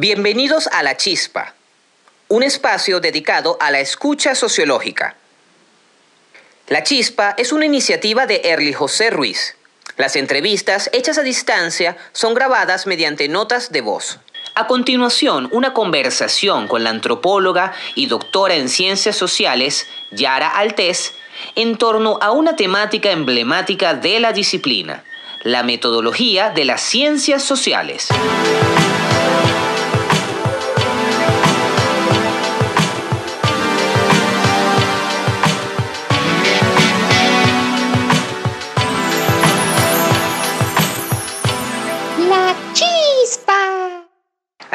Bienvenidos a La Chispa, un espacio dedicado a la escucha sociológica. La Chispa es una iniciativa de Erly José Ruiz. Las entrevistas hechas a distancia son grabadas mediante notas de voz. A continuación, una conversación con la antropóloga y doctora en ciencias sociales, Yara Altés, en torno a una temática emblemática de la disciplina, la metodología de las ciencias sociales.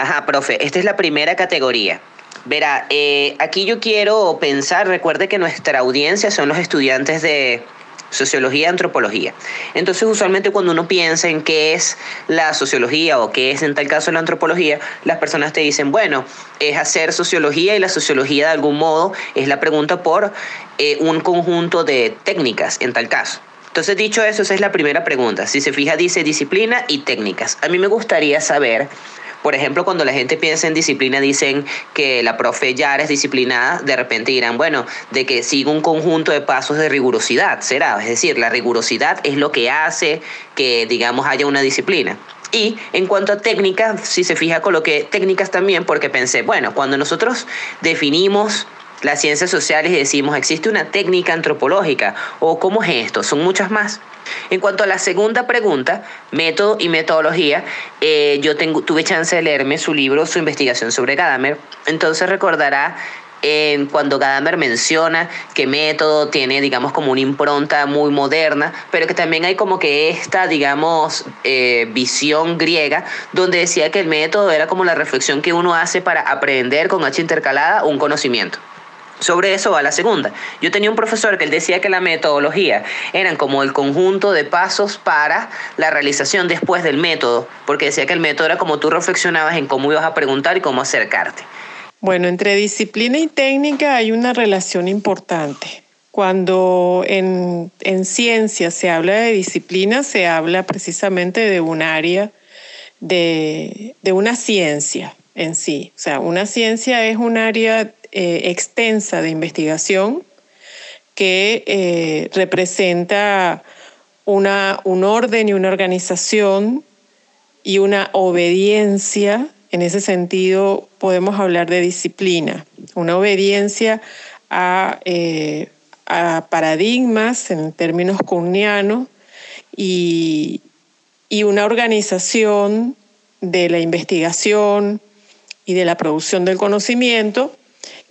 Ajá, profe, esta es la primera categoría. Verá, eh, aquí yo quiero pensar, recuerde que nuestra audiencia son los estudiantes de sociología antropología. Entonces, usualmente cuando uno piensa en qué es la sociología o qué es en tal caso la antropología, las personas te dicen, bueno, es hacer sociología y la sociología de algún modo es la pregunta por eh, un conjunto de técnicas en tal caso. Entonces, dicho eso, esa es la primera pregunta. Si se fija, dice disciplina y técnicas. A mí me gustaría saber por ejemplo, cuando la gente piensa en disciplina, dicen que la profe Yara es disciplinada, de repente dirán, bueno, de que sigue un conjunto de pasos de rigurosidad, será. Es decir, la rigurosidad es lo que hace que, digamos, haya una disciplina. Y en cuanto a técnicas, si se fija, coloqué técnicas también porque pensé, bueno, cuando nosotros definimos las ciencias sociales y decimos, existe una técnica antropológica o cómo es esto, son muchas más. En cuanto a la segunda pregunta, método y metodología, eh, yo tengo, tuve chance de leerme su libro, su investigación sobre Gadamer, entonces recordará eh, cuando Gadamer menciona que método tiene, digamos, como una impronta muy moderna, pero que también hay como que esta, digamos, eh, visión griega, donde decía que el método era como la reflexión que uno hace para aprender con H intercalada un conocimiento. Sobre eso va la segunda. Yo tenía un profesor que él decía que la metodología eran como el conjunto de pasos para la realización después del método, porque decía que el método era como tú reflexionabas en cómo ibas a preguntar y cómo acercarte. Bueno, entre disciplina y técnica hay una relación importante. Cuando en, en ciencia se habla de disciplina, se habla precisamente de un área, de, de una ciencia en sí. O sea, una ciencia es un área eh, extensa de investigación que eh, representa una, un orden y una organización y una obediencia. En ese sentido, podemos hablar de disciplina, una obediencia a, eh, a paradigmas en términos kurnianos y, y una organización de la investigación y de la producción del conocimiento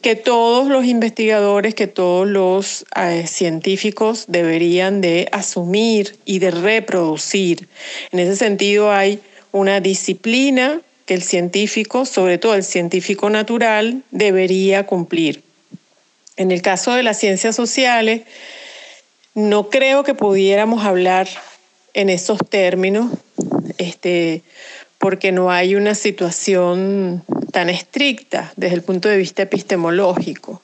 que todos los investigadores, que todos los eh, científicos deberían de asumir y de reproducir. En ese sentido hay una disciplina que el científico, sobre todo el científico natural, debería cumplir. En el caso de las ciencias sociales, no creo que pudiéramos hablar en esos términos, este, porque no hay una situación tan estricta desde el punto de vista epistemológico.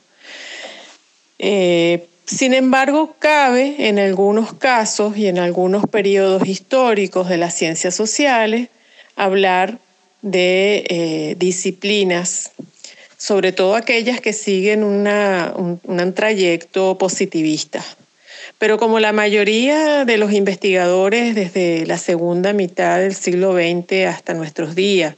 Eh, sin embargo, cabe en algunos casos y en algunos periodos históricos de las ciencias sociales hablar de eh, disciplinas, sobre todo aquellas que siguen un, un trayecto positivista. Pero como la mayoría de los investigadores desde la segunda mitad del siglo XX hasta nuestros días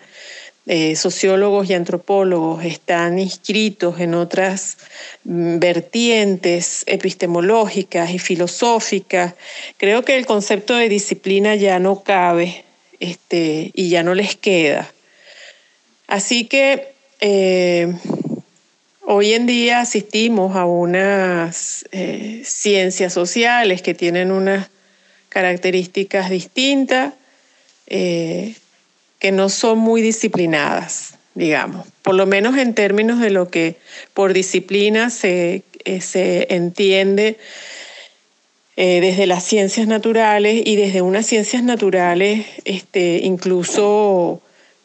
eh, sociólogos y antropólogos están inscritos en otras mm, vertientes epistemológicas y filosóficas, creo que el concepto de disciplina ya no cabe este, y ya no les queda. Así que eh, hoy en día asistimos a unas eh, ciencias sociales que tienen unas características distintas que no son muy disciplinadas, digamos, por lo menos en términos de lo que por disciplina se, eh, se entiende eh, desde las ciencias naturales y desde unas ciencias naturales este, incluso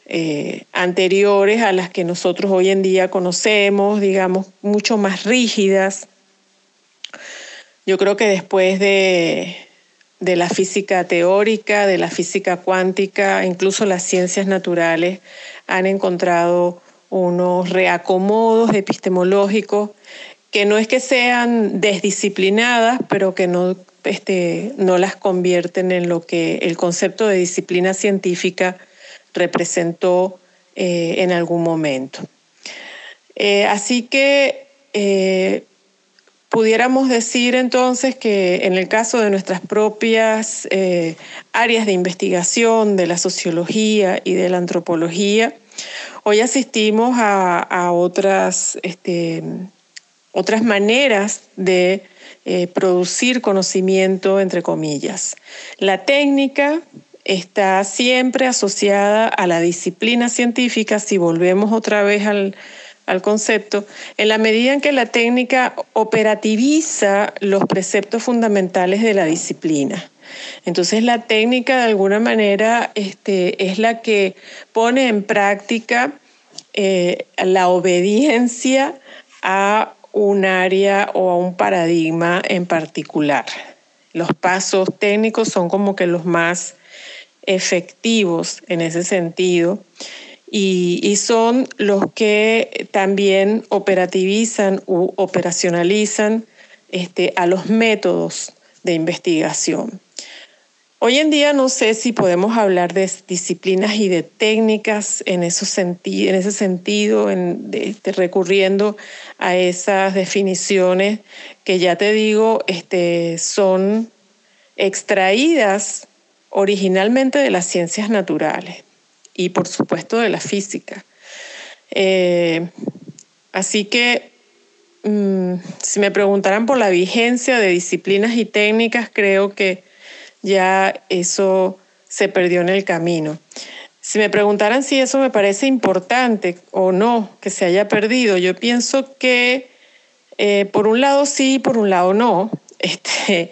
eh, anteriores a las que nosotros hoy en día conocemos, digamos, mucho más rígidas. Yo creo que después de de la física teórica, de la física cuántica, incluso las ciencias naturales han encontrado unos reacomodos epistemológicos que no es que sean desdisciplinadas, pero que no, este, no las convierten en lo que el concepto de disciplina científica representó eh, en algún momento. Eh, así que eh, pudiéramos decir entonces que en el caso de nuestras propias áreas de investigación de la sociología y de la antropología, hoy asistimos a, otras, este, otras maneras de producir conocimiento, entre comillas. La técnica está siempre asociada a la disciplina científica, si volvemos otra vez al, concepto, en la medida en que la técnica operativiza los preceptos fundamentales de la disciplina. Entonces la técnica de alguna manera este, es la que pone en práctica eh, la obediencia a un área o a un paradigma en particular. Los pasos técnicos son como que los más efectivos en ese sentido y, son los que también operativizan u operacionalizan este, a los métodos de investigación. Hoy en día no sé si podemos hablar de disciplinas y de técnicas en, en ese sentido, en, este, recurriendo a esas definiciones que ya te digo este, son extraídas originalmente de las ciencias naturales y por supuesto de la física. Eh, así que mm, si me preguntaran por la vigencia de disciplinas y técnicas, creo que ya eso se perdió en el camino. Si me preguntaran si eso me parece importante o no que se haya perdido, yo pienso que eh, por un lado sí, por un lado no. Este,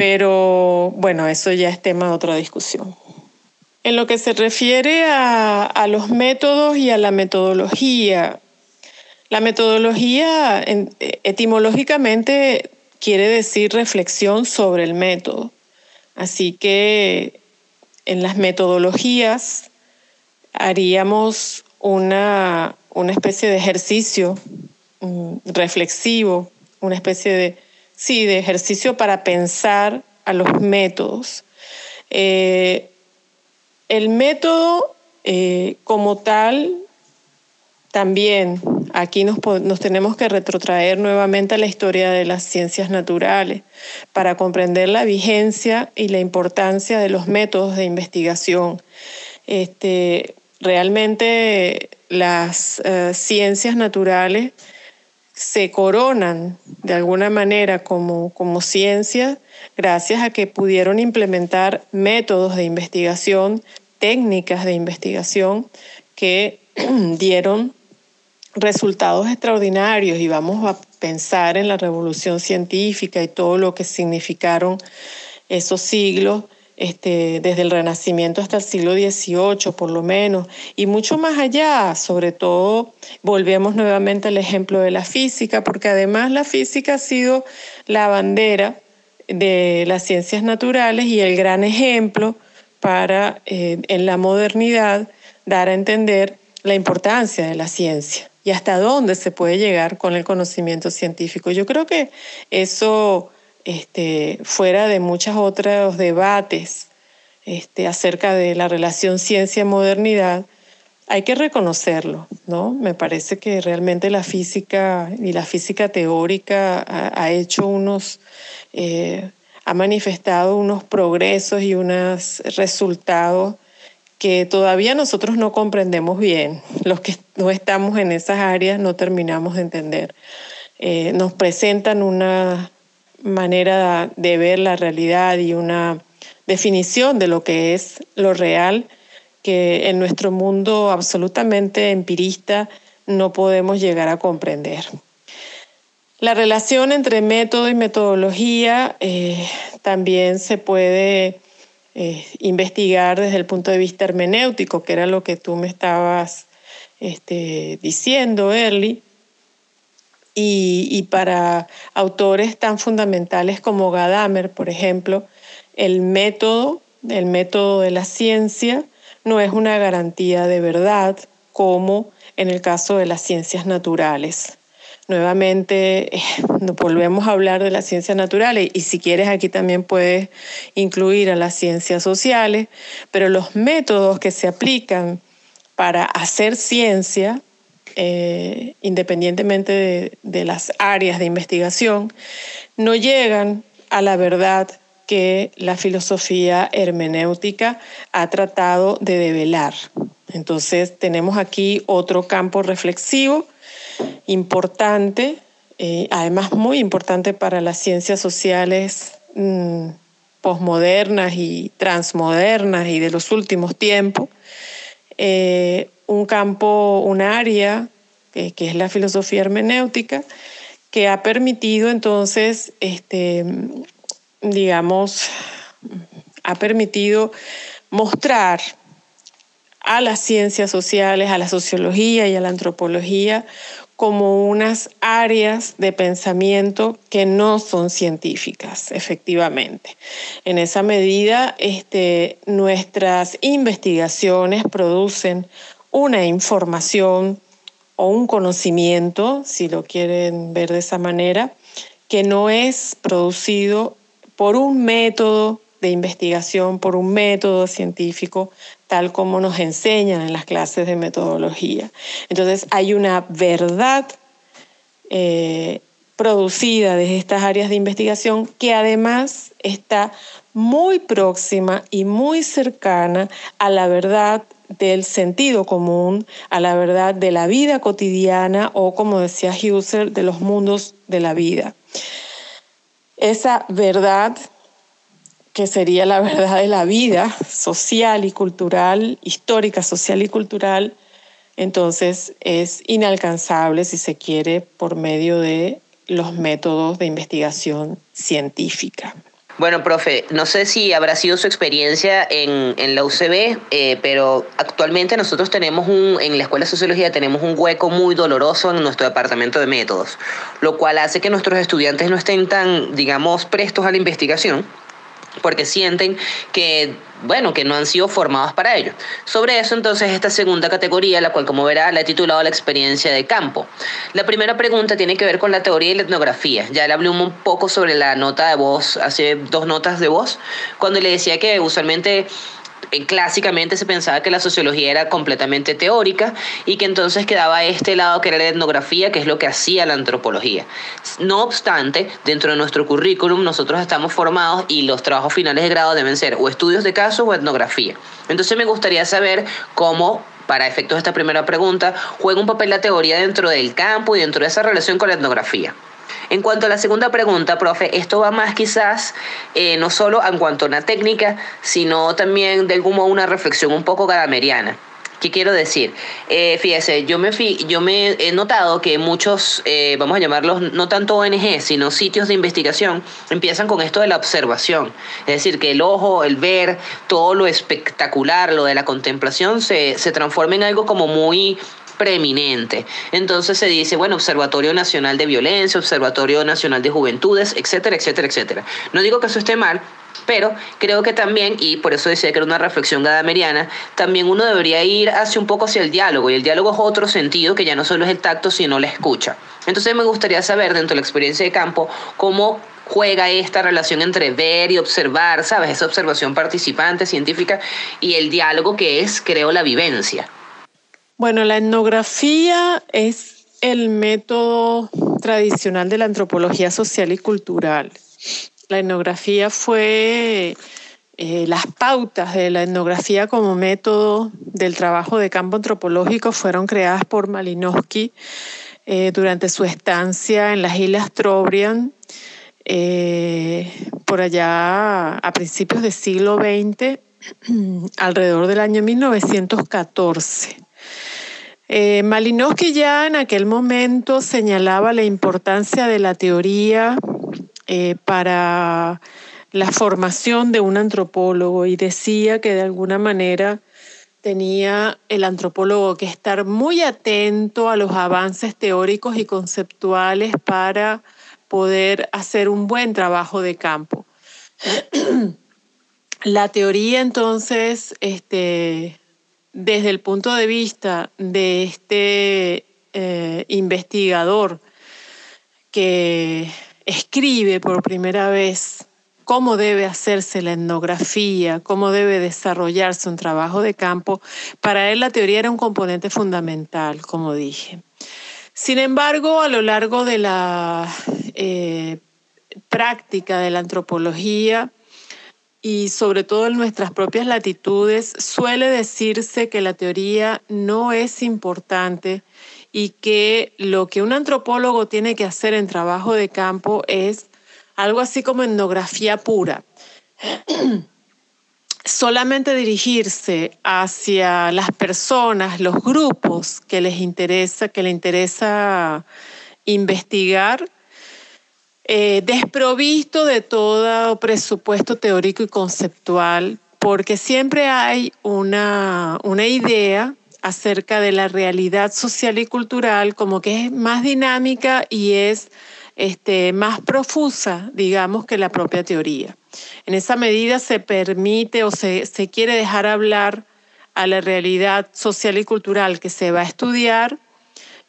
pero bueno, eso ya es tema de otra discusión. En lo que se refiere a, los métodos y a la metodología, la metodología etimológicamente quiere decir reflexión sobre el método. Así que en las metodologías haríamos una, una especie de ejercicio mm, reflexivo, una especie de sí, de ejercicio para pensar a los métodos. Eh, el método eh, como tal, también aquí nos, nos, tenemos que retrotraer nuevamente a la historia de las ciencias naturales para comprender la vigencia y la importancia de los métodos de investigación. Este, realmente las eh, ciencias naturales se coronan de alguna manera como, como ciencia gracias a que pudieron implementar métodos de investigación, técnicas de investigación que dieron resultados extraordinarios. Y vamos a pensar en la revolución científica y todo lo que significaron esos siglos este, desde el Renacimiento hasta el siglo XVIII, por lo menos, y mucho más allá. Sobre todo, volvemos nuevamente al ejemplo de la física, porque además la física ha sido la bandera de las ciencias naturales y el gran ejemplo para, eh, en la modernidad, dar a entender la importancia de la ciencia y hasta dónde se puede llegar con el conocimiento científico. Yo creo que eso este, fuera de muchos otros debates este, acerca de la relación ciencia-modernidad, hay que reconocerlo, ¿no? Me parece que realmente la física y la física teórica ha, hecho unos, eh, ha manifestado unos progresos y unos resultados que todavía nosotros no comprendemos bien. Los que no estamos en esas áreas no terminamos de entender. Eh, nos presentan una manera de ver la realidad y una definición de lo que es lo real que en nuestro mundo absolutamente empirista no podemos llegar a comprender. La relación entre método y metodología eh, también se puede eh, investigar desde el punto de vista hermenéutico, que era lo que tú me estabas este, diciendo, Early y, para autores tan fundamentales como Gadamer, por ejemplo, el método, el método de la ciencia, no es una garantía de verdad como en el caso de las ciencias naturales. Nuevamente, eh, volvemos a hablar de las ciencias naturales y si quieres aquí también puedes incluir a las ciencias sociales, pero los métodos que se aplican para hacer ciencia, eh, independientemente de las áreas de investigación, no llegan a la verdad que la filosofía hermenéutica ha tratado de develar. Entonces tenemos aquí otro campo reflexivo importante, eh, además muy importante para las ciencias sociales mm, posmodernas y transmodernas y de los últimos tiempos. Eh, un campo, un área que es la filosofía hermenéutica, que ha permitido entonces, este, digamos, ha permitido mostrar a las ciencias sociales, a la sociología y a la antropología como unas áreas de pensamiento que no son científicas, efectivamente. En esa medida, este, nuestras investigaciones producen una información o un conocimiento, si lo quieren ver de esa manera, que no es producido por un método de investigación, por un método científico, tal como nos enseñan en las clases de metodología. Entonces hay una verdad eh, producida desde estas áreas de investigación que además está muy próxima y muy cercana a la verdad del sentido común, a la verdad de la vida cotidiana o, como decía Husserl, de los mundos de la vida. Esa verdad que sería la verdad de la vida social y cultural, histórica, social y cultural, entonces es inalcanzable, si se quiere, por medio de los métodos de investigación científica. Bueno, profe, no sé si habrá sido su experiencia en, en la UCB, eh, pero actualmente nosotros tenemos un, en la Escuela de Sociología tenemos un hueco muy doloroso en nuestro departamento de métodos, lo cual hace que nuestros estudiantes no estén tan, digamos, prestos a la investigación porque sienten que, bueno, que no han sido formados para ello. Sobre eso, entonces, esta segunda categoría, la cual, como verá, la he titulado la experiencia de campo. La primera pregunta tiene que ver con la teoría y la etnografía. Ya le hablé un poco sobre la nota de voz, hace dos notas de voz, cuando le decía que usualmente clásicamente se pensaba que la sociología era completamente teórica y que entonces quedaba este lado que era la etnografía, que es lo que hacía la antropología. No obstante, dentro de nuestro currículum nosotros estamos formados y los trabajos finales de grado deben ser o estudios de caso o etnografía. Entonces me gustaría saber cómo para efectos de esta primera pregunta, juega un papel la teoría dentro del campo y dentro de esa relación con la etnografía. En cuanto a la segunda pregunta, profe, esto va más quizás eh, no solo en cuanto a una técnica, sino también de algún modo una reflexión un poco gadameriana. ¿Qué quiero decir? Eh, fíjese, yo me, yo me he notado que muchos, eh, vamos a llamarlos no tanto ONG, sino sitios de investigación, empiezan con esto de la observación. Es decir, que el ojo, el ver, todo lo espectacular, lo de la contemplación, se, se transforma en algo como muy preeminente. Entonces se dice, bueno, Observatorio Nacional de Violencia, Observatorio Nacional de Juventudes, etcétera, etcétera, etcétera. No digo que eso esté mal, pero creo que también, y por eso decía que era una reflexión gadameriana, también uno debería ir hacia un poco hacia el diálogo, y el diálogo es otro sentido que ya no solo es el tacto, sino la escucha. Entonces me gustaría saber, dentro de la experiencia de campo, cómo juega esta relación entre ver y observar, ¿sabes? Esa observación participante, científica, y el diálogo que es, creo, la vivencia. Bueno, la etnografía es el método tradicional de la antropología social y cultural. La etnografía fue eh, las pautas de la etnografía como método del trabajo de campo antropológico fueron creadas por Malinowski eh, durante su estancia en las Islas Trobriand, eh, por allá a principios del siglo XX, alrededor del año 1914. Eh, Malinowski ya en aquel momento señalaba la importancia de la teoría eh, para la formación de un antropólogo y decía que de alguna manera tenía el antropólogo que estar muy atento a los avances teóricos y conceptuales para poder hacer un buen trabajo de campo. La teoría entonces, este, desde el punto de vista de este eh, investigador que escribe por primera vez cómo debe hacerse la etnografía, cómo debe desarrollarse un trabajo de campo, para él la teoría era un componente fundamental, como dije. Sin embargo, a lo largo de la eh, práctica de la antropología y sobre todo en nuestras propias latitudes, suele decirse que la teoría no es importante y que lo que un antropólogo tiene que hacer en trabajo de campo es algo así como etnografía pura. Solamente dirigirse hacia las personas, los grupos que les interesa, que le interesa investigar, eh, desprovisto de todo presupuesto teórico y conceptual, porque siempre hay una, una idea acerca de la realidad social y cultural como que es más dinámica y es este, más profusa, digamos, que la propia teoría. En esa medida se permite o se, quiere dejar hablar a la realidad social y cultural que se va a estudiar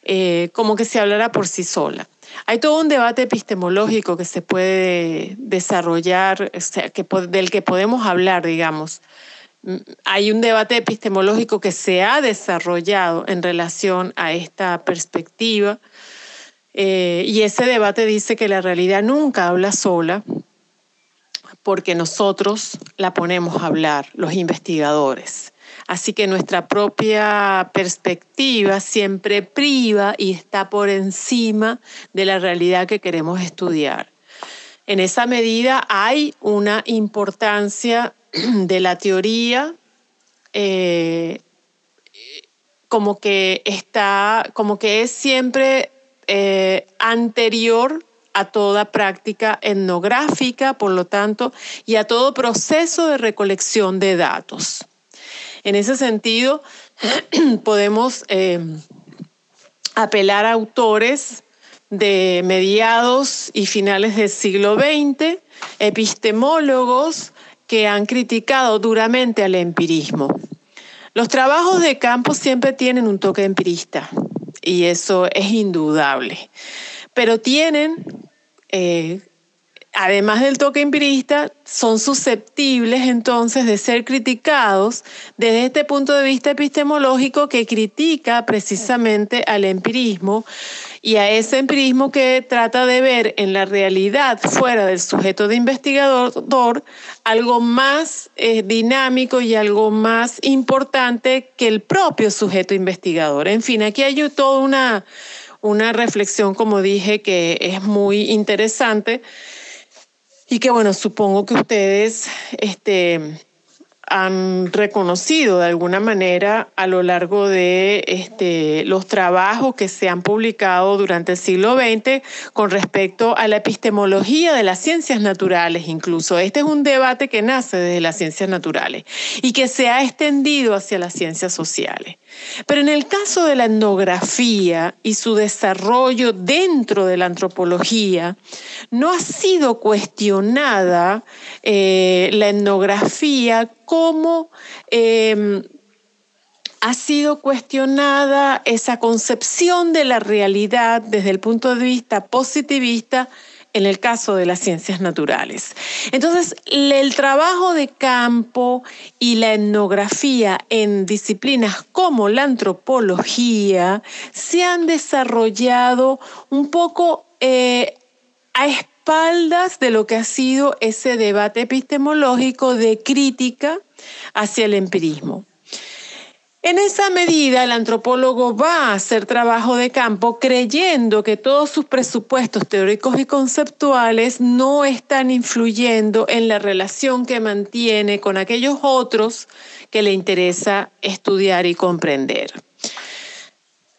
eh, como que se hablara por sí sola. Hay todo un debate epistemológico que se puede desarrollar, del que podemos hablar, digamos. Mm, hay un debate epistemológico que se ha desarrollado en relación a esta perspectiva eh, y ese debate dice que la realidad nunca habla sola porque nosotros la ponemos a hablar, los investigadores. Así que nuestra propia perspectiva siempre priva y está por encima de la realidad que queremos estudiar. En esa medida hay una importancia de la teoría eh, como que está, como que es siempre eh, anterior a toda práctica etnográfica, por lo tanto, y a todo proceso de recolección de datos. En ese sentido, podemos eh, apelar a autores de mediados y finales del siglo XX, epistemólogos que han criticado duramente al empirismo. Los trabajos de campo siempre tienen un toque empirista y eso es indudable. Pero tienen, eh, además del toque empirista, son susceptibles entonces de ser criticados desde este punto de vista epistemológico que critica precisamente al empirismo y a ese empirismo que trata de ver en la realidad fuera del sujeto de investigador algo más eh, dinámico y algo más importante que el propio sujeto investigador. En fin, aquí hay toda una, una reflexión, como dije, que es muy interesante y que, bueno, supongo que ustedes... Este, han reconocido de alguna manera a lo largo de este, los trabajos que se han publicado durante el siglo XX con respecto a la epistemología de las ciencias naturales incluso. Este es un debate que nace desde las ciencias naturales y que se ha extendido hacia las ciencias sociales. Pero en el caso de la etnografía y su desarrollo dentro de la antropología, no ha sido cuestionada eh, la etnografía como em, ha sido cuestionada esa concepción de la realidad desde el punto de vista positivista en el caso de las ciencias naturales. Entonces, el trabajo de campo y la etnografía en disciplinas como la antropología se han desarrollado un poco eh, a espaldas de lo que ha sido ese debate epistemológico de crítica hacia el empirismo. En esa medida, el antropólogo va a hacer trabajo de campo creyendo que todos sus presupuestos teóricos y conceptuales no están influyendo en la relación que mantiene con aquellos otros que le interesa estudiar y comprender.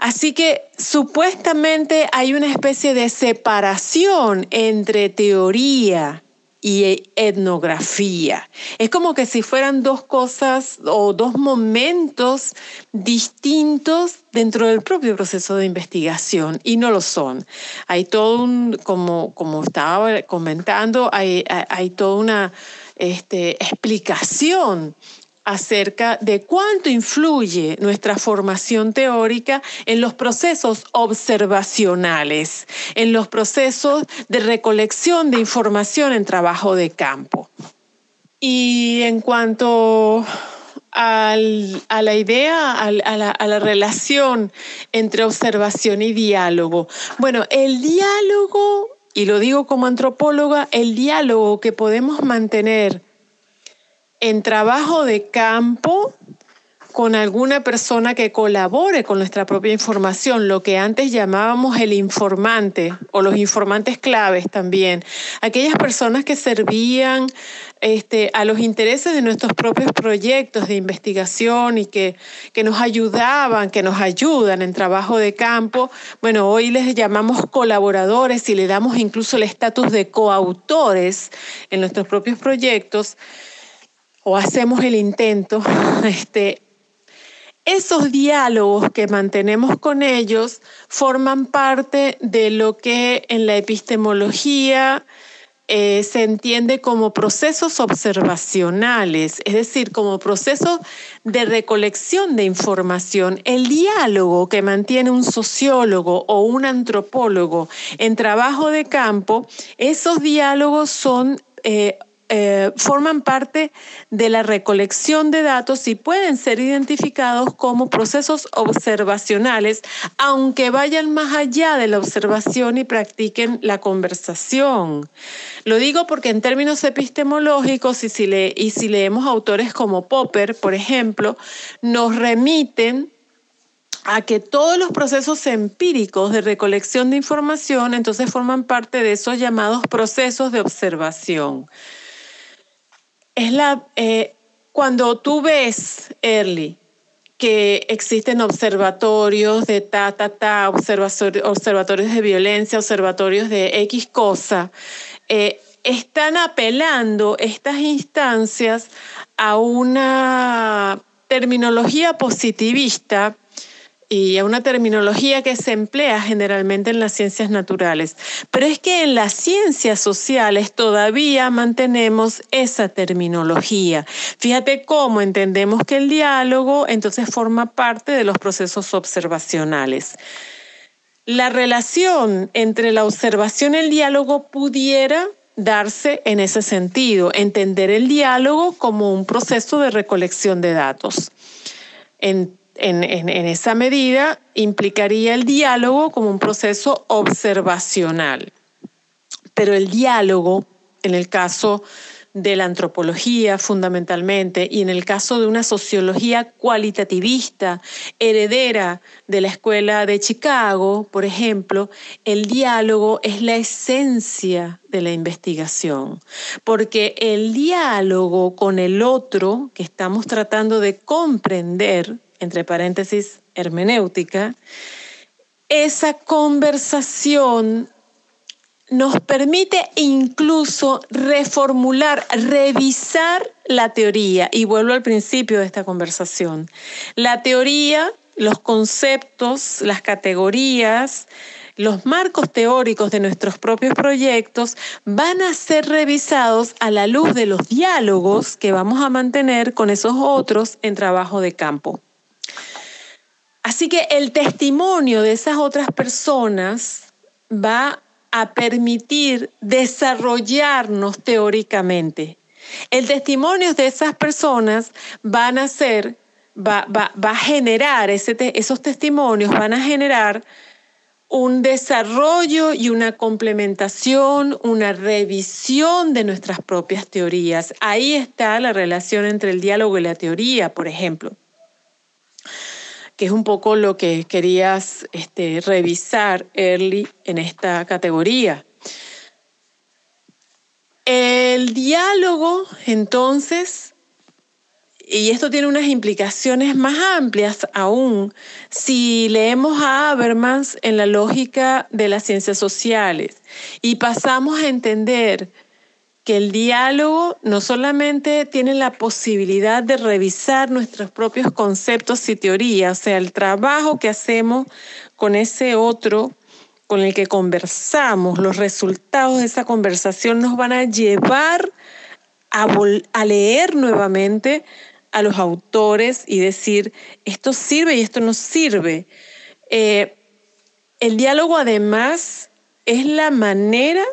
Así que supuestamente hay una especie de separación entre teoría y etnografía. Es como que si fueran dos cosas o dos momentos distintos dentro del propio proceso de investigación y no lo son. Hay todo un, como, como estaba comentando, hay, hay toda una este, explicación acerca de cuánto influye nuestra formación teórica en los procesos observacionales, en los procesos de recolección de información en trabajo de campo. Y en cuanto a la idea, a, la, relación entre observación y diálogo, bueno, el diálogo, y lo digo como antropóloga, el diálogo que podemos mantener en trabajo de campo con alguna persona que colabore con nuestra propia información, lo que antes llamábamos el informante o los informantes claves también, aquellas personas que servían este, a los intereses de nuestros propios proyectos de investigación y que, que nos ayudaban, que nos ayudan en trabajo de campo. Bueno, hoy les llamamos colaboradores y le damos incluso el estatus de coautores en nuestros propios proyectos o hacemos el intento, este, esos diálogos que mantenemos con ellos forman parte de lo que en la epistemología eh, se entiende como procesos observacionales, es decir, como procesos de recolección de información. El diálogo que mantiene un sociólogo o un antropólogo en trabajo de campo, esos diálogos son eh, eh, forman parte de la recolección de datos y pueden ser identificados como procesos observacionales, aunque vayan más allá de la observación y practiquen la conversación. Lo digo porque en términos epistemológicos, y si, y si leemos autores como Popper, por ejemplo, nos remiten a que todos los procesos empíricos de recolección de información entonces forman parte de esos llamados procesos de observación es la, eh, cuando tú ves, Early, que existen observatorios de ta, ta, ta, observatorios de violencia, observatorios de X cosa, eh, están apelando estas instancias a una terminología positivista y a una terminología que se emplea generalmente en las ciencias naturales. Pero es que en las ciencias sociales todavía mantenemos esa terminología. Fíjate cómo entendemos que el diálogo entonces forma parte de los procesos observacionales. La relación entre la observación y el diálogo pudiera darse en ese sentido, entender el diálogo como un proceso de recolección de datos. En en, esa medida implicaría el diálogo como un proceso observacional. Pero el diálogo, en el caso de la antropología fundamentalmente y en el caso de una sociología cualitativista, heredera de la escuela de Chicago, por ejemplo, el diálogo es la esencia de la investigación, porque el diálogo con el otro que estamos tratando de comprender entre paréntesis, hermenéutica, esa conversación nos permite incluso reformular, revisar la teoría. Y vuelvo al principio de esta conversación. La teoría, los conceptos, las categorías, los marcos teóricos de nuestros propios proyectos van a ser revisados a la luz de los diálogos que vamos a mantener con esos otros en trabajo de campo. Así que el testimonio de esas otras personas va a permitir desarrollarnos teóricamente. El testimonio de esas personas a ser, va, a generar, esos testimonios van a generar un desarrollo y una complementación, una revisión de nuestras propias teorías. Ahí está la relación entre el diálogo y la teoría, por ejemplo que es un poco lo que querías este, revisar, Early, en esta categoría. El diálogo, entonces, y esto tiene unas implicaciones más amplias aún si leemos a Habermas en la lógica de las ciencias sociales y pasamos a entender que el diálogo no solamente tiene la posibilidad de revisar nuestros propios conceptos y teorías, o sea, el trabajo que hacemos con ese otro con el que conversamos, los resultados de esa conversación nos van a llevar a, leer nuevamente a los autores y decir, esto sirve y esto no sirve. Eh, el diálogo además es la manera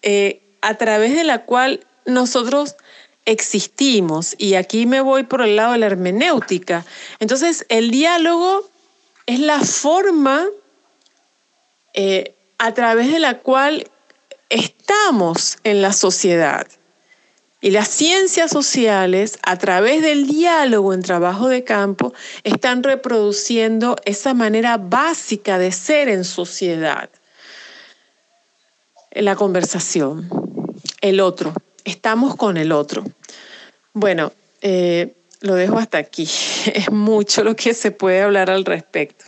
eh, a través de la cual nosotros existimos. Y aquí me voy por el lado de la hermenéutica. Entonces, el diálogo es la forma eh, a través de la cual estamos en la sociedad. Y las ciencias sociales, a través del diálogo en trabajo de campo, están reproduciendo esa manera básica de ser en sociedad. La conversación, el otro, estamos con el otro. Bueno, eh, lo dejo hasta aquí. Es mucho lo que se puede hablar al respecto.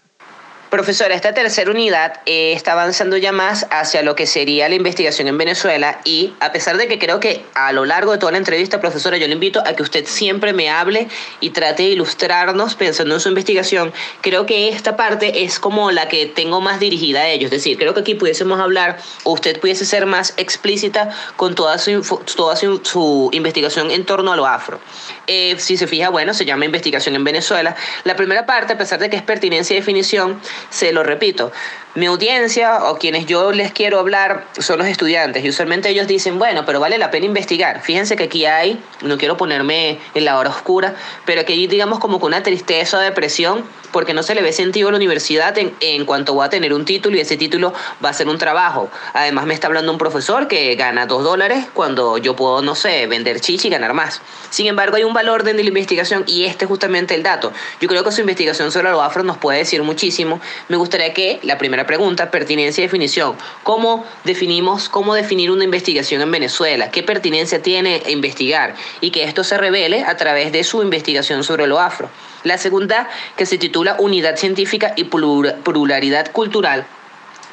Profesora, esta tercera unidad eh, está avanzando ya más hacia lo que sería la investigación en Venezuela y a pesar de que creo que a lo largo de toda la entrevista, profesora, yo le invito a que usted siempre me hable y trate de ilustrarnos pensando en su investigación, creo que esta parte es como la que tengo más dirigida a ellos, es decir, creo que aquí pudiésemos hablar, o usted pudiese ser más explícita con toda su, toda su, investigación en torno a lo afro. Eh, si se fija, bueno, se llama investigación en Venezuela. La primera parte, a pesar de que es pertinencia y definición, se lo repito, mi audiencia o quienes yo les quiero hablar son los estudiantes y usualmente ellos dicen, bueno, pero vale la pena investigar. Fíjense que aquí hay, no quiero ponerme en la hora oscura, pero aquí digamos como con una tristeza o depresión porque no se le ve sentido a la universidad en, en cuanto va a tener un título y ese título va a ser un trabajo. Además me está hablando un profesor que gana dos dólares cuando yo puedo, no sé, vender chichi y ganar más. Sin embargo, hay un valor de la investigación y este es justamente el dato. Yo creo que su investigación sobre lo afro nos puede decir muchísimo. Me gustaría que la primera pregunta, pertinencia y definición. ¿Cómo definimos, cómo definir una investigación en Venezuela? ¿Qué pertinencia tiene investigar? Y que esto se revele a través de su investigación sobre lo afro. La segunda, que se titula Unidad Científica y Pluralidad Cultural,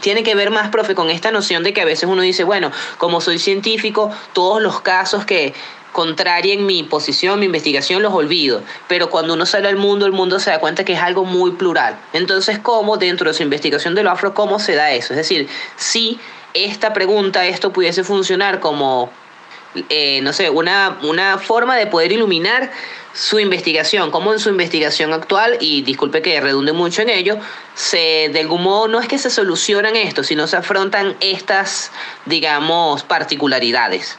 tiene que ver más, profe, con esta noción de que a veces uno dice, bueno, como soy científico, todos los casos que contrarien mi posición, mi investigación, los olvido. Pero cuando uno sale al mundo, el mundo se da cuenta que es algo muy plural. Entonces, ¿cómo dentro de su investigación de lo afro, cómo se da eso? Es decir, si esta pregunta, esto pudiese funcionar como, eh, no sé, una, una forma de poder iluminar su investigación, como en su investigación actual, y disculpe que redunde mucho en ello, se, de algún modo no es que se solucionan esto, sino se afrontan estas, digamos, particularidades.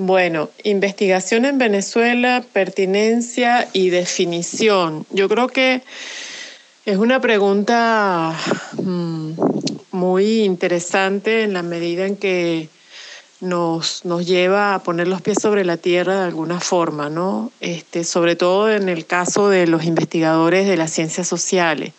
Bueno, investigación en Venezuela, pertinencia y definición. Yo creo que es una pregunta mm, muy interesante en la medida en que nos, nos lleva a poner los pies sobre la tierra de alguna forma, ¿no? Este, sobre todo en el caso de los investigadores de las ciencias sociales.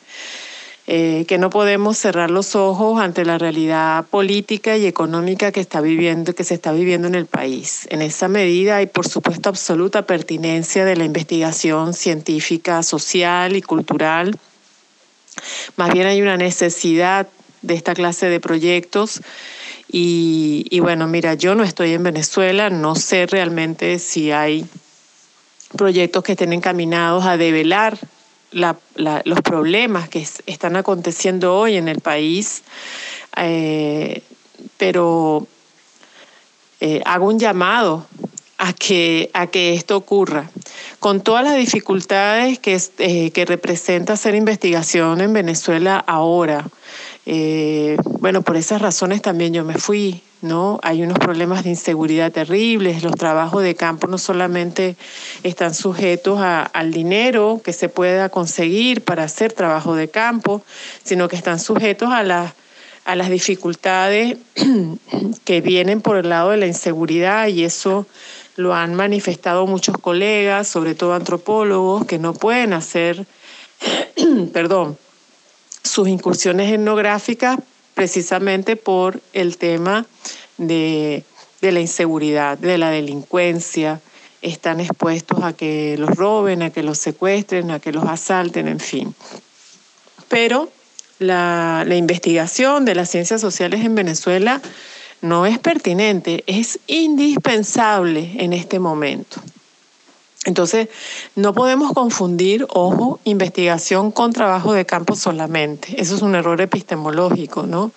Eh, que no podemos cerrar los ojos ante la realidad política y económica que está viviendo, que se está viviendo en el país. En esa medida hay, por supuesto, absoluta pertinencia de la investigación científica, social y cultural. Más bien hay una necesidad de esta clase de proyectos. Y, y bueno, mira, yo no estoy en Venezuela, no sé realmente si hay proyectos que estén encaminados a develar los problemas que están aconteciendo hoy en el país, eh, pero eh, hago un llamado a que, a que esto ocurra. Con todas las dificultades que, eh, que representa hacer investigación en Venezuela ahora, bueno, por esas razones también yo me fui ¿no? Hay unos problemas de inseguridad terribles, los trabajos de campo no solamente están sujetos al dinero que se pueda conseguir para hacer trabajo de campo, sino que están sujetos a, a las dificultades que vienen por el lado de la inseguridad y eso lo han manifestado muchos colegas, sobre todo antropólogos, que no pueden hacer, perdón, sus incursiones etnográficas precisamente por el tema de, la inseguridad, de la delincuencia, están expuestos a que los roben, a que los secuestren, a que los asalten, en fin. Pero la, la, investigación de las ciencias sociales en Venezuela no es pertinente, es indispensable en este momento. Entonces, no podemos confundir, ojo, investigación con trabajo de campo solamente. Eso es un error epistemológico, ¿no?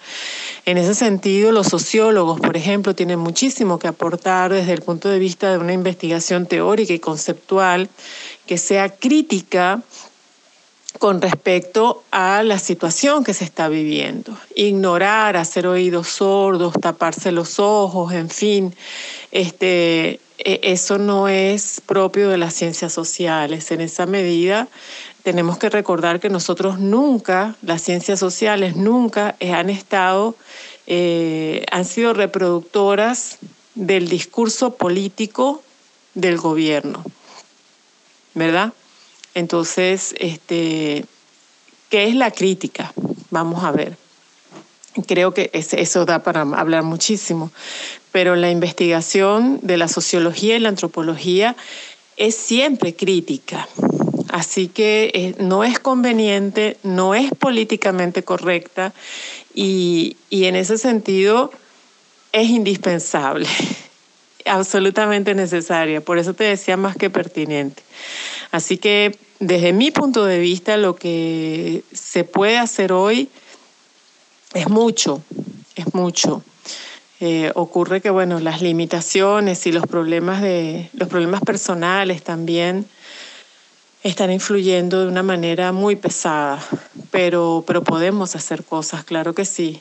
En ese sentido, los sociólogos, por ejemplo, tienen muchísimo que aportar desde el punto de vista de una investigación teórica y conceptual que sea crítica con respecto a la situación que se está viviendo. Ignorar, hacer oídos sordos, taparse los ojos, en fin, este, eso no es propio de las ciencias sociales. En esa medida, tenemos que recordar que nosotros nunca, las ciencias sociales nunca han estado, eh, han sido reproductoras del discurso político del gobierno, ¿verdad? Entonces, este, ¿qué es la crítica? Vamos a ver. Creo que eso da para hablar muchísimo, pero la investigación de la sociología y la antropología es siempre crítica. Así que eh, no es conveniente, no es políticamente correcta y, y en ese sentido es indispensable, absolutamente necesaria. Por eso te decía más que pertinente. Así que desde mi punto de vista lo que se puede hacer hoy es mucho, es mucho. Eh, ocurre que bueno, las limitaciones y los problemas de los problemas personales también están influyendo de una manera muy pesada, pero, pero podemos hacer cosas, claro que sí.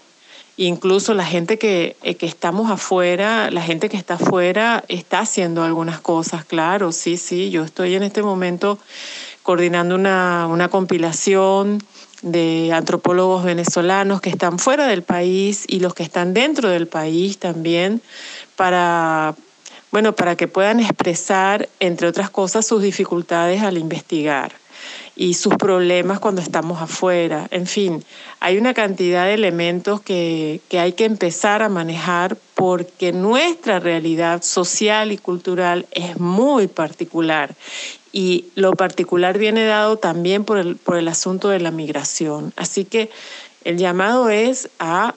Incluso la gente que, eh, que estamos afuera, la gente que está afuera está haciendo algunas cosas, claro, sí, sí. Yo estoy en este momento coordinando una, una compilación de antropólogos venezolanos que están fuera del país y los que están dentro del país también para bueno, para que puedan expresar entre otras cosas sus dificultades al investigar y sus problemas cuando estamos afuera. En fin, hay una cantidad de elementos que, que, hay que empezar a manejar porque nuestra realidad social y cultural es muy particular y lo particular viene dado también por el, por el asunto de la migración. Así que el llamado es a,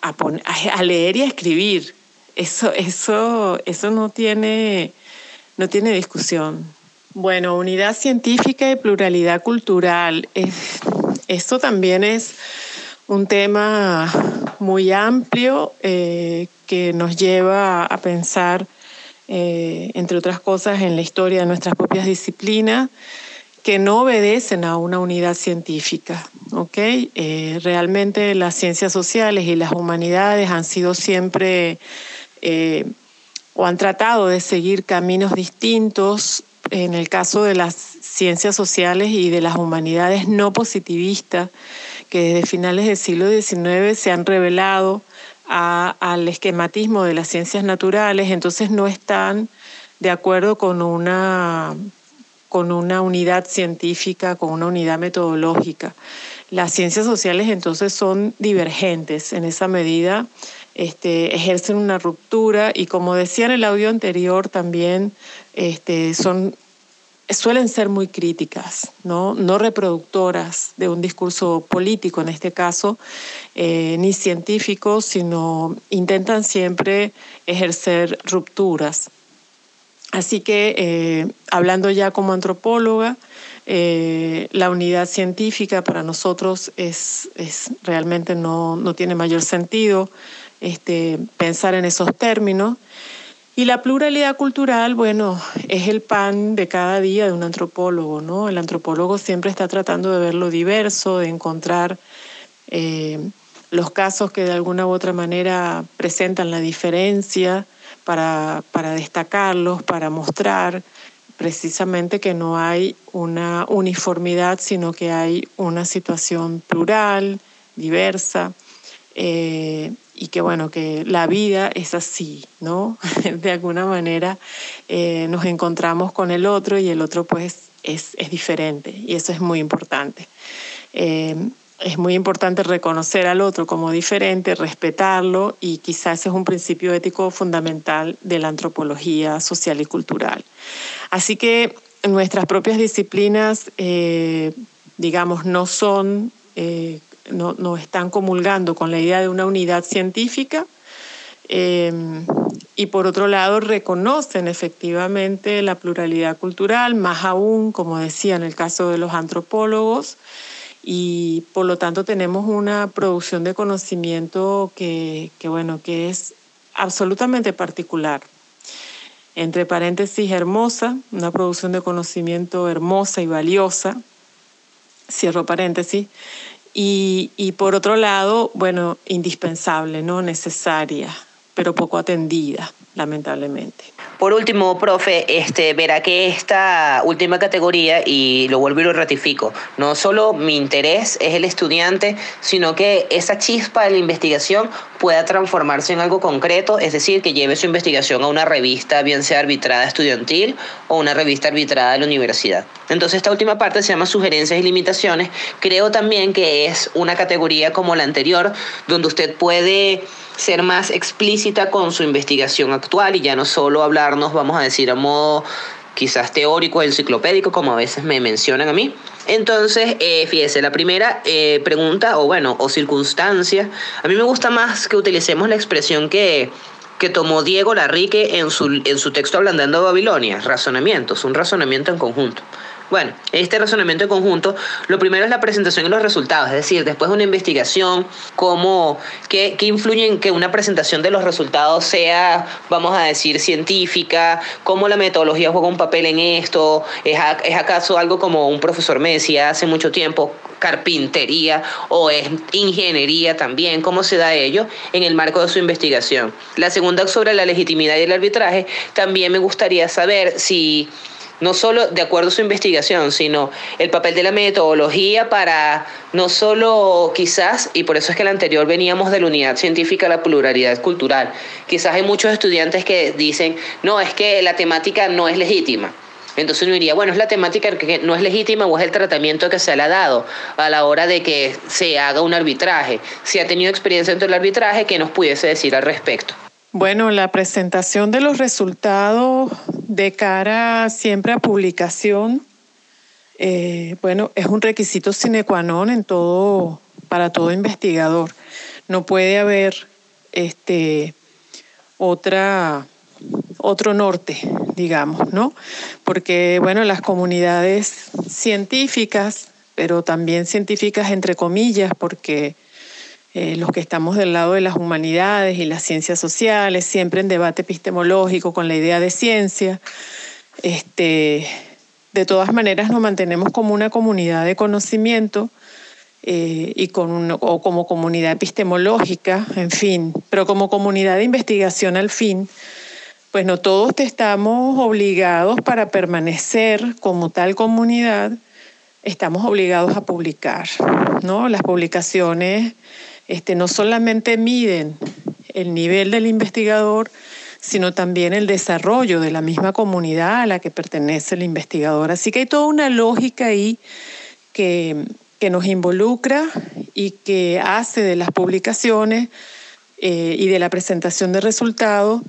a, leer y a escribir. Eso, eso, eso no, tiene, no tiene discusión. Bueno, unidad científica y pluralidad cultural. esto también es un tema muy amplio eh, que nos lleva a pensar eh, entre otras cosas, en la historia de nuestras propias disciplinas, que no obedecen a una unidad científica. ¿okay? Eh, realmente las ciencias sociales y las humanidades han sido siempre eh, o han tratado de seguir caminos distintos. En el caso de las ciencias sociales y de las humanidades no positivistas, que desde finales del siglo XIX se han revelado al esquematismo de las ciencias naturales, entonces no están de acuerdo con una, con una unidad científica, con una unidad metodológica. Las ciencias sociales entonces son divergentes en esa medida, este, ejercen una ruptura y como decía en el audio anterior también este, son suelen ser muy críticas, ¿no? no reproductoras de un discurso político en este caso, eh, ni científico, sino intentan siempre ejercer rupturas. Así que, eh, hablando ya como antropóloga, eh, la unidad científica para nosotros es, es realmente no, no, tiene mayor sentido este, pensar en esos términos. Y la pluralidad cultural, bueno, es el pan de cada día de un antropólogo, ¿no? El antropólogo siempre está tratando de ver lo diverso, de encontrar eh, los casos que de alguna u otra manera presentan la diferencia para, para destacarlos, para mostrar precisamente que no hay una uniformidad, sino que hay una situación plural, diversa. Eh, y que bueno, que la vida es así, ¿no? De alguna manera eh, nos encontramos con el otro y el otro pues es, es diferente y eso es muy importante. Eh, es muy importante reconocer al otro como diferente, respetarlo y quizás ese es un principio ético fundamental de la antropología social y cultural. Así que nuestras propias disciplinas, eh, digamos, no son no, están comulgando con la idea de una unidad científica. Em, y por otro lado reconocen efectivamente la pluralidad cultural, más aún, como decía en el caso de los antropólogos, y por lo tanto tenemos una producción de conocimiento que, que bueno, que es absolutamente particular. Entre paréntesis, hermosa, una producción de conocimiento hermosa y valiosa, cierro paréntesis, y, y por otro lado, bueno, indispensable, ¿no? Necesaria, pero poco atendida, lamentablemente. Por último, profe, este, verá que esta última categoría, y lo vuelvo y lo ratifico, no solo mi interés es el estudiante, sino que esa chispa de la investigación pueda transformarse en algo concreto, es decir, que lleve su investigación a una revista, bien sea arbitrada estudiantil o una revista arbitrada de la universidad. Entonces, esta última parte se llama sugerencias y limitaciones. Creo también que es una categoría como la anterior, donde usted puede ser más explícita con su investigación actual y ya no solo hablarnos, vamos a decir, a modo quizás teórico, enciclopédico, como a veces me mencionan a mí. Entonces, eh, fíjese, la primera eh, pregunta, o bueno, o circunstancia, a mí me gusta más que utilicemos la expresión que, que tomó Diego Larrique en su, en su texto Ablandando Babilonia, razonamientos, un razonamiento en conjunto. Bueno, este razonamiento en conjunto, lo primero es la presentación y los resultados, es decir, después de una investigación, cómo, qué influye en que una presentación de los resultados sea, vamos a decir, científica, cómo la metodología juega un papel en esto, es, es acaso algo como un profesor me decía hace mucho tiempo, carpintería o es ingeniería también, cómo se da ello en el marco de su investigación. La segunda sobre la legitimidad y el arbitraje, también me gustaría saber si no solo de acuerdo a su investigación, sino el papel de la metodología para no solo quizás, y por eso es que el anterior veníamos de la unidad científica, la pluralidad cultural, quizás hay muchos estudiantes que dicen, no, es que la temática no es legítima. Entonces uno diría, bueno, es la temática que no es legítima o es el tratamiento que se le ha dado a la hora de que se haga un arbitraje. Si ha tenido experiencia dentro del arbitraje, ¿qué nos pudiese decir al respecto? Bueno, la presentación de los resultados de cara siempre a publicación, eh, bueno, es un requisito sine qua non en todo, para todo investigador. No puede haber este, otra, otro norte, digamos, ¿no? Porque, bueno, las comunidades científicas, pero también científicas entre comillas, porque eh, los que estamos del lado de las humanidades y las ciencias sociales, siempre en debate epistemológico con la idea de ciencia. Este, de todas maneras nos mantenemos como una comunidad de conocimiento eh, y con o como comunidad epistemológica, en fin, pero como comunidad de investigación al fin, pues no todos estamos obligados para permanecer como tal comunidad, estamos obligados a publicar, ¿no? Las publicaciones este, no solamente miden el nivel del investigador, sino también el desarrollo de la misma comunidad a la que pertenece el investigador. Así que hay toda una lógica ahí que, que nos involucra y que hace de las publicaciones eh, y de la presentación de resultados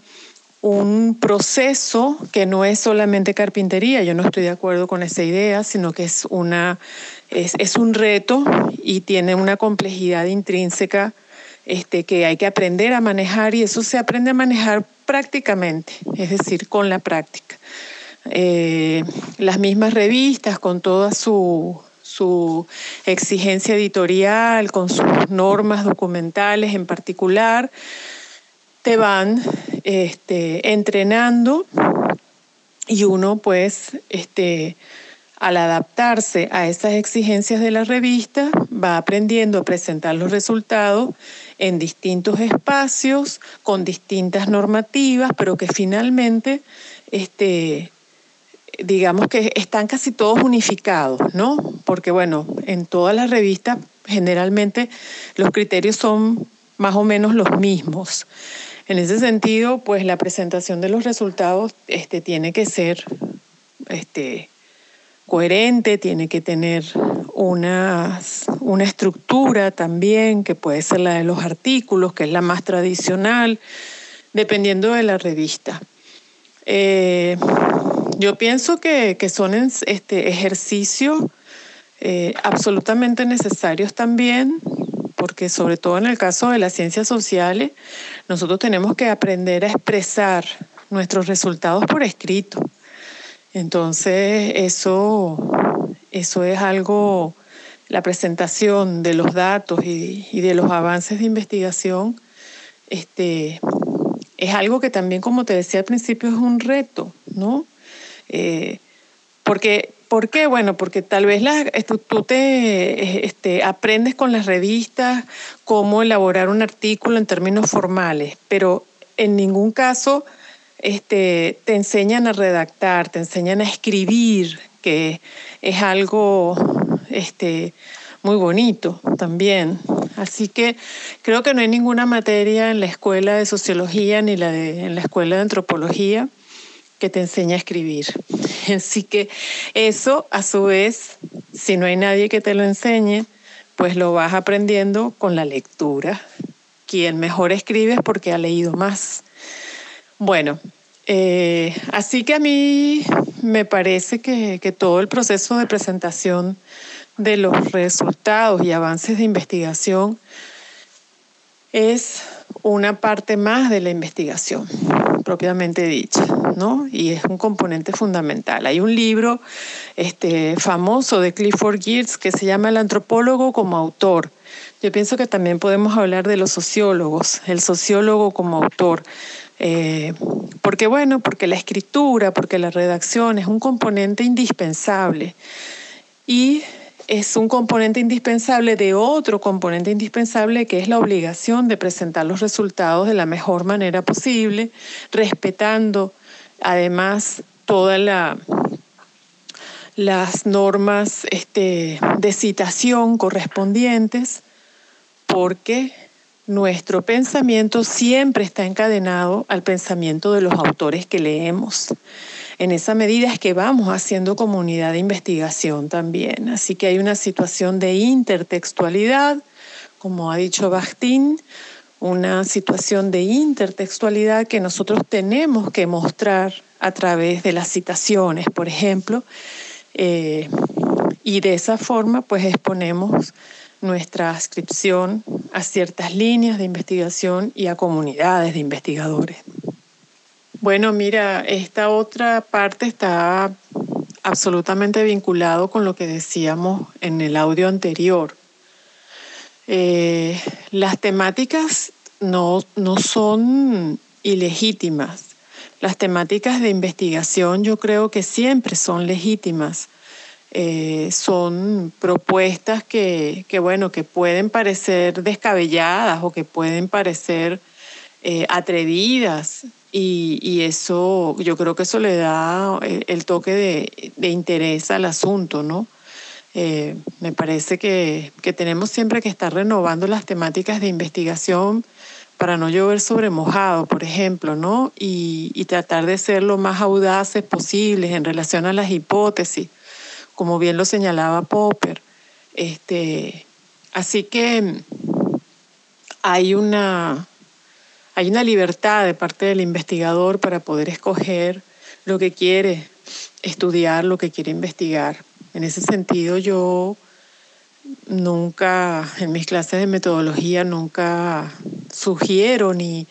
un proceso que no es solamente carpintería, yo no estoy de acuerdo con esa idea, sino que es una es, un reto y tiene una complejidad intrínseca este, que hay que aprender a manejar y eso se aprende a manejar prácticamente, es decir, con la práctica. Eh, las mismas revistas con toda su, su exigencia editorial, con sus normas documentales en particular, te van este, entrenando y uno pues este, al adaptarse a esas exigencias de la revista, va aprendiendo a presentar los resultados en distintos espacios, con distintas normativas, pero que finalmente, este, digamos que están casi todos unificados, ¿no? Porque bueno, en todas las revistas generalmente los criterios son más o menos los mismos. En ese sentido, pues la presentación de los resultados este, tiene que ser este, coherente, tiene que tener una, una estructura también, que puede ser la de los artículos, que es la más tradicional, dependiendo de la revista. Eh, yo pienso que, son este, ejercicios eh, absolutamente necesarios también, porque sobre todo en el caso de las ciencias sociales, nosotros tenemos que aprender a expresar nuestros resultados por escrito. Entonces, eso, eso es algo, la presentación de los datos y, de los avances de investigación, este, es algo que también, como te decía al principio, es un reto, ¿no? Eh, porque, ¿Por qué? Bueno, porque tal vez tú, te este, aprendes con las revistas cómo elaborar un artículo en términos formales, pero en ningún caso este, te enseñan a redactar, te enseñan a escribir, que es algo este, muy bonito también. Así que creo que no hay ninguna materia en la escuela de sociología ni la de, en la escuela de antropología que te enseñe a escribir. Así que eso, a su vez, si no hay nadie que te lo enseñe, pues lo vas aprendiendo con la lectura. Quien mejor escribe es porque ha leído más. Bueno, eh, así que a mí me parece que, que todo el proceso de presentación de los resultados y avances de investigación es una parte más de la investigación propiamente dicha, ¿no? Y es un componente fundamental. Hay un libro este, famoso de Clifford Geertz que se llama El antropólogo como autor. Yo pienso que también podemos hablar de los sociólogos, el sociólogo como autor. Eh, porque bueno, porque la escritura, porque la redacción es un componente indispensable. Y es un componente indispensable de otro componente indispensable que es la obligación de presentar los resultados de la mejor manera posible, respetando además todas las normas este, de citación correspondientes, porque nuestro pensamiento siempre está encadenado al pensamiento de los autores que leemos en esa medida es que vamos haciendo comunidad de investigación también. Así que hay una situación de intertextualidad, como ha dicho Bakhtin, una situación de intertextualidad que nosotros tenemos que mostrar a través de las citaciones, por ejemplo, eh, y de esa forma pues exponemos nuestra ascripción a ciertas líneas de investigación y a comunidades de investigadores. Bueno, mira, esta otra parte está absolutamente vinculado con lo que decíamos en el audio anterior. Eh, las temáticas no, no son ilegítimas. Las temáticas de investigación yo creo que siempre son legítimas. Eh, son propuestas que, bueno, que pueden parecer descabelladas o que pueden parecer eh, atrevidas, y, eso, yo creo que eso le da eh, el toque de, interés al asunto, ¿no? Me parece que, tenemos siempre que estar renovando las temáticas de investigación para no llover sobre mojado, por ejemplo, ¿no? Y, tratar de ser lo más audaces posibles en relación a las hipótesis, como bien lo señalaba Popper. Este, así que hay una, hay una libertad de parte del investigador para poder escoger lo que quiere estudiar, lo que quiere investigar. En ese sentido, yo nunca, en mis clases de metodología, nunca sugiero ni,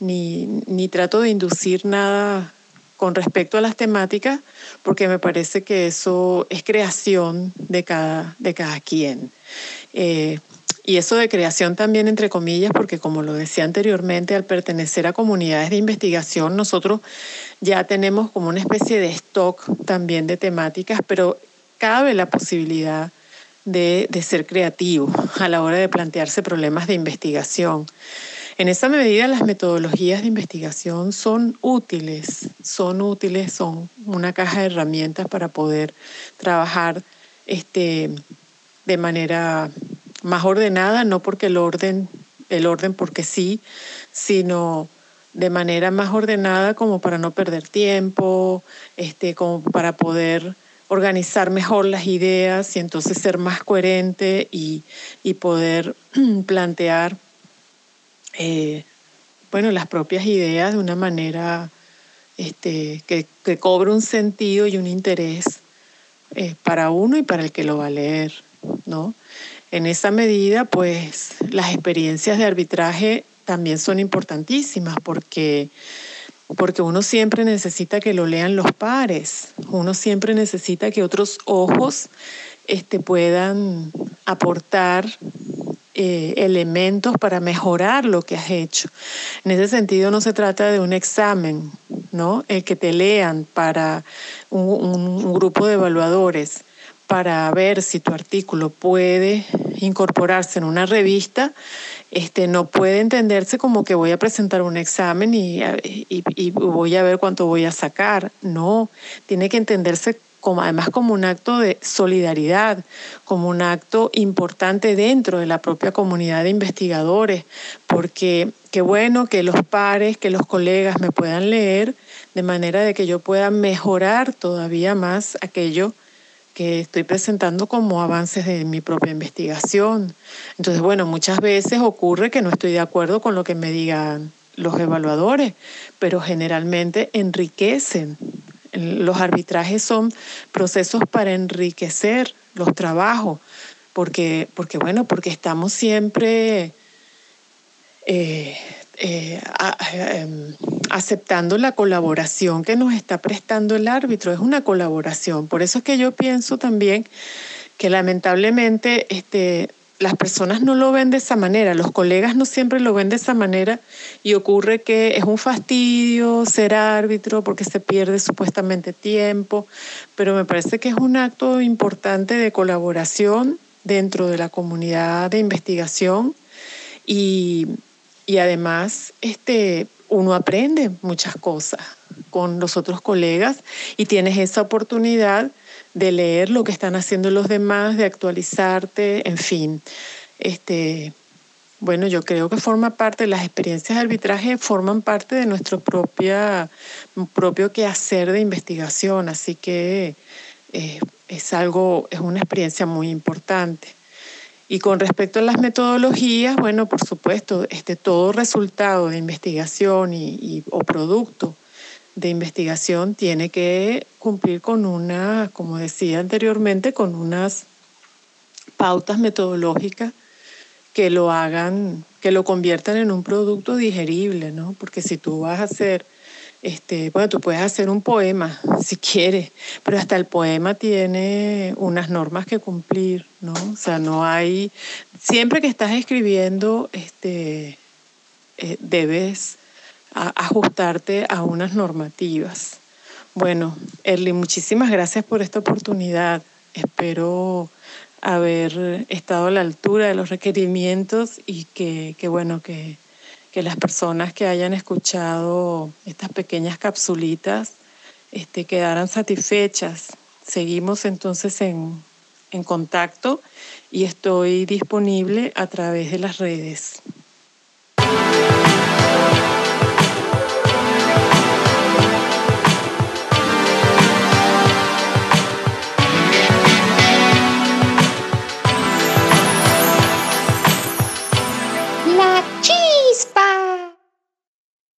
ni, trato de inducir nada con respecto a las temáticas, porque me parece que eso es creación de cada, de cada quien. Eh, y eso de creación también entre comillas, porque como lo decía anteriormente, al pertenecer a comunidades de investigación, nosotros ya tenemos como una especie de stock también de temáticas, pero cabe la posibilidad de, ser creativo a la hora de plantearse problemas de investigación. En esa medida las metodologías de investigación son útiles, son útiles, son una caja de herramientas para poder trabajar este, de manera más ordenada, no porque el orden, el orden porque sí, sino de manera más ordenada como para no perder tiempo, este, como para poder organizar mejor las ideas y entonces ser más coherente y, poder plantear eh, bueno, las propias ideas de una manera este, que, que cobre un sentido y un interés eh, para uno y para el que lo va a leer. ¿no? En esa medida, pues las experiencias de arbitraje también son importantísimas porque, porque uno siempre necesita que lo lean los pares, uno siempre necesita que otros ojos este, puedan aportar eh, elementos para mejorar lo que has hecho. En ese sentido no se trata de un examen, ¿no? El que te lean para un grupo de evaluadores para ver si tu artículo puede incorporarse en una revista, este, no puede entenderse como que voy a presentar un examen y, y, voy a ver cuánto voy a sacar. No, tiene que entenderse como, además como un acto de solidaridad, como un acto importante dentro de la propia comunidad de investigadores, porque qué bueno que los pares, que los colegas me puedan leer de manera de que yo pueda mejorar todavía más aquello que estoy presentando como avances de mi propia investigación. Entonces, bueno, muchas veces ocurre que no estoy de acuerdo con lo que me digan los evaluadores, pero generalmente enriquecen. Los arbitrajes son procesos para enriquecer los trabajos, porque, porque bueno, porque estamos siempre eh, eh, em, aceptando la colaboración que nos está prestando el árbitro. Es una colaboración. Por eso es que yo pienso también que lamentablemente este, las personas no lo ven de esa manera, los colegas no siempre lo ven de esa manera y ocurre que es un fastidio ser árbitro porque se pierde supuestamente tiempo, pero me parece que es un acto importante de colaboración dentro de la comunidad de investigación y, y además este, uno aprende muchas cosas con los otros colegas y tienes esa oportunidad de leer lo que están haciendo los demás, de actualizarte, en fin. Este, bueno, yo creo que forma parte, las experiencias de arbitraje forman parte de nuestro propia, propio quehacer de investigación, así que eh, es algo, es una experiencia muy importante. Y con respecto a las metodologías, bueno, por supuesto, este, todo resultado de investigación y, o producto de investigación tiene que cumplir con una, como decía anteriormente, con unas pautas metodológicas que lo hagan, que lo conviertan en un producto digerible, ¿no? Porque si tú vas a hacer este, bueno, tú puedes hacer un poema si quieres, pero hasta el poema tiene unas normas que cumplir, ¿no? O sea, no hay, siempre que estás escribiendo, este, eh, debes ajustarte a unas normativas. Bueno, Erly, muchísimas gracias por esta oportunidad. Espero haber estado a la altura de los requerimientos y que, que bueno, que que las personas que hayan escuchado estas pequeñas capsulitas este, quedaran satisfechas. Seguimos entonces en, en contacto y estoy disponible a través de las redes.